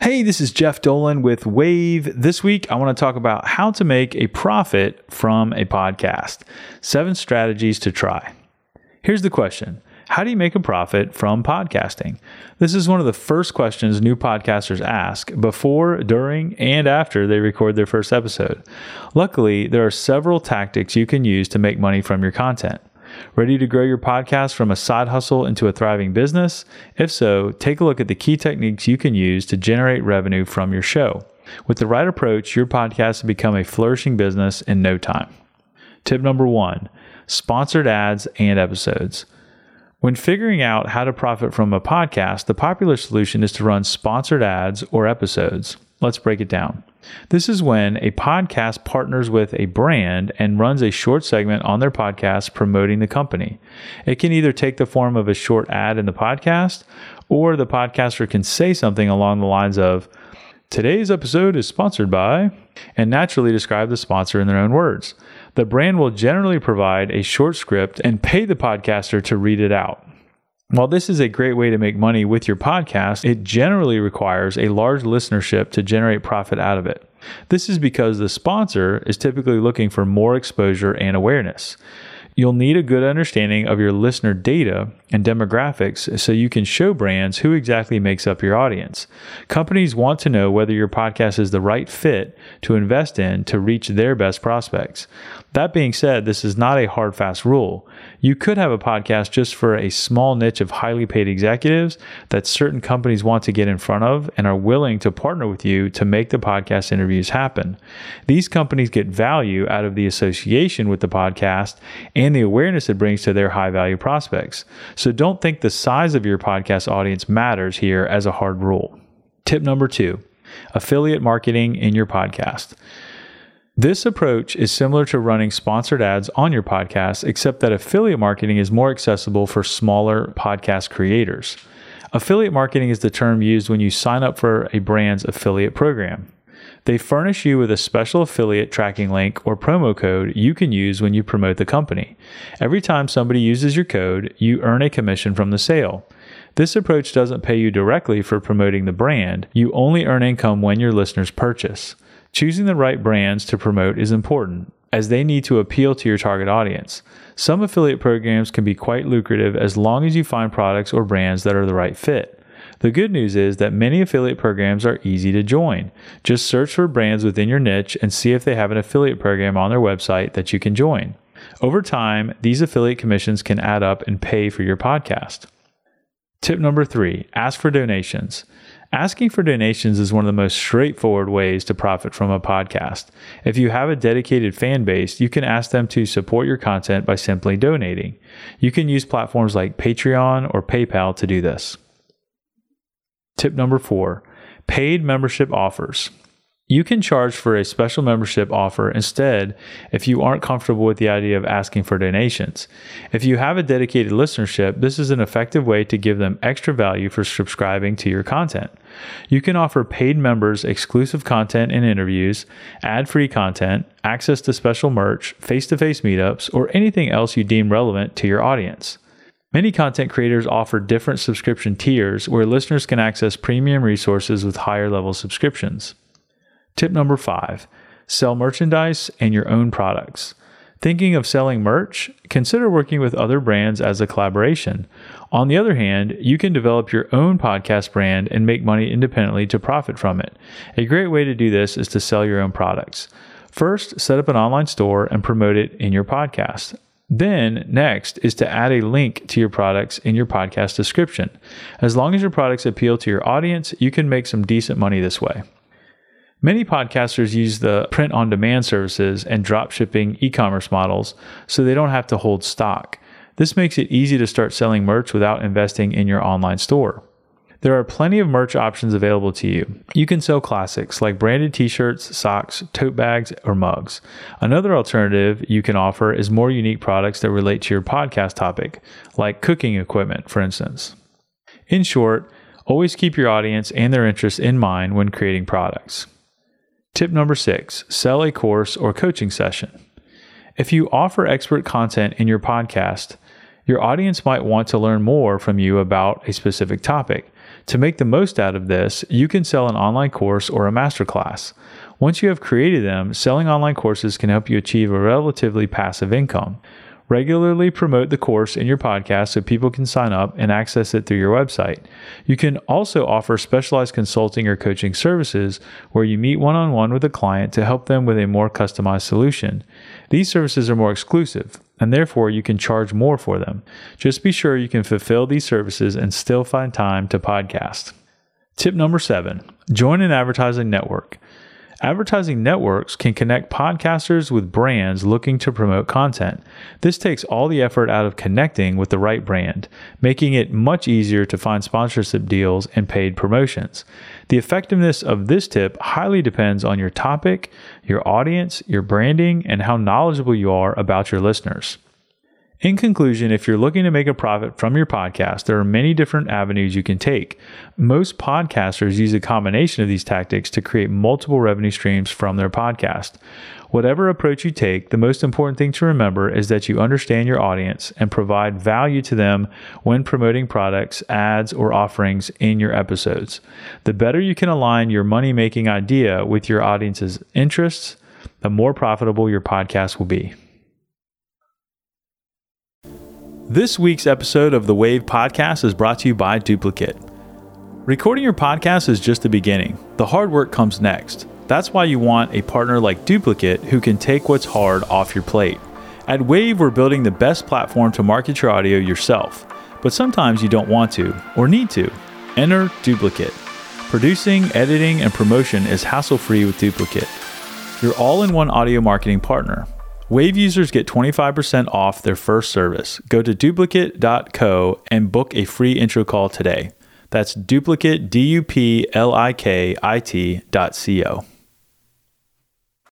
Hey, this is Jeff Dolan with Wavve. This week, I want to talk about how to make a profit from a podcast. Seven strategies to try. Here's the question How do you make a profit from podcasting? This is one of the first questions new podcasters ask before, during, and after they record their first episode. Luckily, there are several tactics you can use to make money from your content. Ready to grow your podcast from a side hustle into a thriving business? If so, take a look at the key techniques you can use to generate revenue from your show. With the right approach, your podcast will become a flourishing business in no time. Tip number one sponsored ads and episodes. When figuring out how to profit from a podcast, the popular solution is to run sponsored ads or episodes. Let's break it down. This is when a podcast partners with a brand and runs a short segment on their podcast promoting the company. It can either take the form of a short ad in the podcast, or the podcaster can say something along the lines of, Today's episode is sponsored by, and naturally describe the sponsor in their own words. The brand will generally provide a short script and pay the podcaster to read it out. While this is a great way to make money with your podcast, it generally requires a large listenership to generate profit out of it. This is because the sponsor is typically looking for more exposure and awareness. You'll need a good understanding of your listener data and demographics so you can show brands who exactly makes up your audience. Companies want to know whether your podcast is the right fit to invest in to reach their best prospects. That being said, this is not a hard fast rule. You could have a podcast just for a small niche of highly paid executives that certain companies want to get in front of and are willing to partner with you to make the podcast interviews happen. These companies get value out of the association with the podcast and the awareness it brings to their high value prospects. So don't think the size of your podcast audience matters here as a hard rule. Tip number two affiliate marketing in your podcast. This approach is similar to running sponsored ads on your podcast, except that affiliate marketing is more accessible for smaller podcast creators. Affiliate marketing is the term used when you sign up for a brand's affiliate program. They furnish you with a special affiliate tracking link or promo code you can use when you promote the company. Every time somebody uses your code, you earn a commission from the sale. This approach doesn't pay you directly for promoting the brand, you only earn income when your listeners purchase. Choosing the right brands to promote is important, as they need to appeal to your target audience. Some affiliate programs can be quite lucrative as long as you find products or brands that are the right fit. The good news is that many affiliate programs are easy to join. Just search for brands within your niche and see if they have an affiliate program on their website that you can join. Over time, these affiliate commissions can add up and pay for your podcast. Tip number three ask for donations. Asking for donations is one of the most straightforward ways to profit from a podcast. If you have a dedicated fan base, you can ask them to support your content by simply donating. You can use platforms like Patreon or PayPal to do this. Tip number four paid membership offers. You can charge for a special membership offer instead if you aren't comfortable with the idea of asking for donations. If you have a dedicated listenership, this is an effective way to give them extra value for subscribing to your content. You can offer paid members exclusive content and interviews, ad free content, access to special merch, face to face meetups, or anything else you deem relevant to your audience. Many content creators offer different subscription tiers where listeners can access premium resources with higher level subscriptions. Tip number five sell merchandise and your own products. Thinking of selling merch? Consider working with other brands as a collaboration. On the other hand, you can develop your own podcast brand and make money independently to profit from it. A great way to do this is to sell your own products. First, set up an online store and promote it in your podcast. Then, next is to add a link to your products in your podcast description. As long as your products appeal to your audience, you can make some decent money this way. Many podcasters use the print on demand services and drop shipping e commerce models so they don't have to hold stock. This makes it easy to start selling merch without investing in your online store. There are plenty of merch options available to you. You can sell classics like branded t shirts, socks, tote bags, or mugs. Another alternative you can offer is more unique products that relate to your podcast topic, like cooking equipment, for instance. In short, always keep your audience and their interests in mind when creating products. Tip number six sell a course or coaching session. If you offer expert content in your podcast, your audience might want to learn more from you about a specific topic. To make the most out of this, you can sell an online course or a masterclass. Once you have created them, selling online courses can help you achieve a relatively passive income. Regularly promote the course in your podcast so people can sign up and access it through your website. You can also offer specialized consulting or coaching services where you meet one on one with a client to help them with a more customized solution. These services are more exclusive, and therefore you can charge more for them. Just be sure you can fulfill these services and still find time to podcast. Tip number seven join an advertising network. Advertising networks can connect podcasters with brands looking to promote content. This takes all the effort out of connecting with the right brand, making it much easier to find sponsorship deals and paid promotions. The effectiveness of this tip highly depends on your topic, your audience, your branding, and how knowledgeable you are about your listeners. In conclusion, if you're looking to make a profit from your podcast, there are many different avenues you can take. Most podcasters use a combination of these tactics to create multiple revenue streams from their podcast. Whatever approach you take, the most important thing to remember is that you understand your audience and provide value to them when promoting products, ads, or offerings in your episodes. The better you can align your money making idea with your audience's interests, the more profitable your podcast will be. This week's episode of the Wavve Podcast is brought to you by Duplikit. Recording your podcast is just the beginning, the hard work comes next. That's why you want a partner like Duplikit who can take what's hard off your plate. At Wavve, we're building the best platform to market your audio yourself, but sometimes you don't want to or need to. Enter Duplikit. Producing, editing, and promotion is hassle free with Duplikit. Your all in one audio marketing partner. Wavve users get 25% off their first service. Go to duplikit.co and book a free intro call today. That's duplikit, D U P L I K I T dot C O.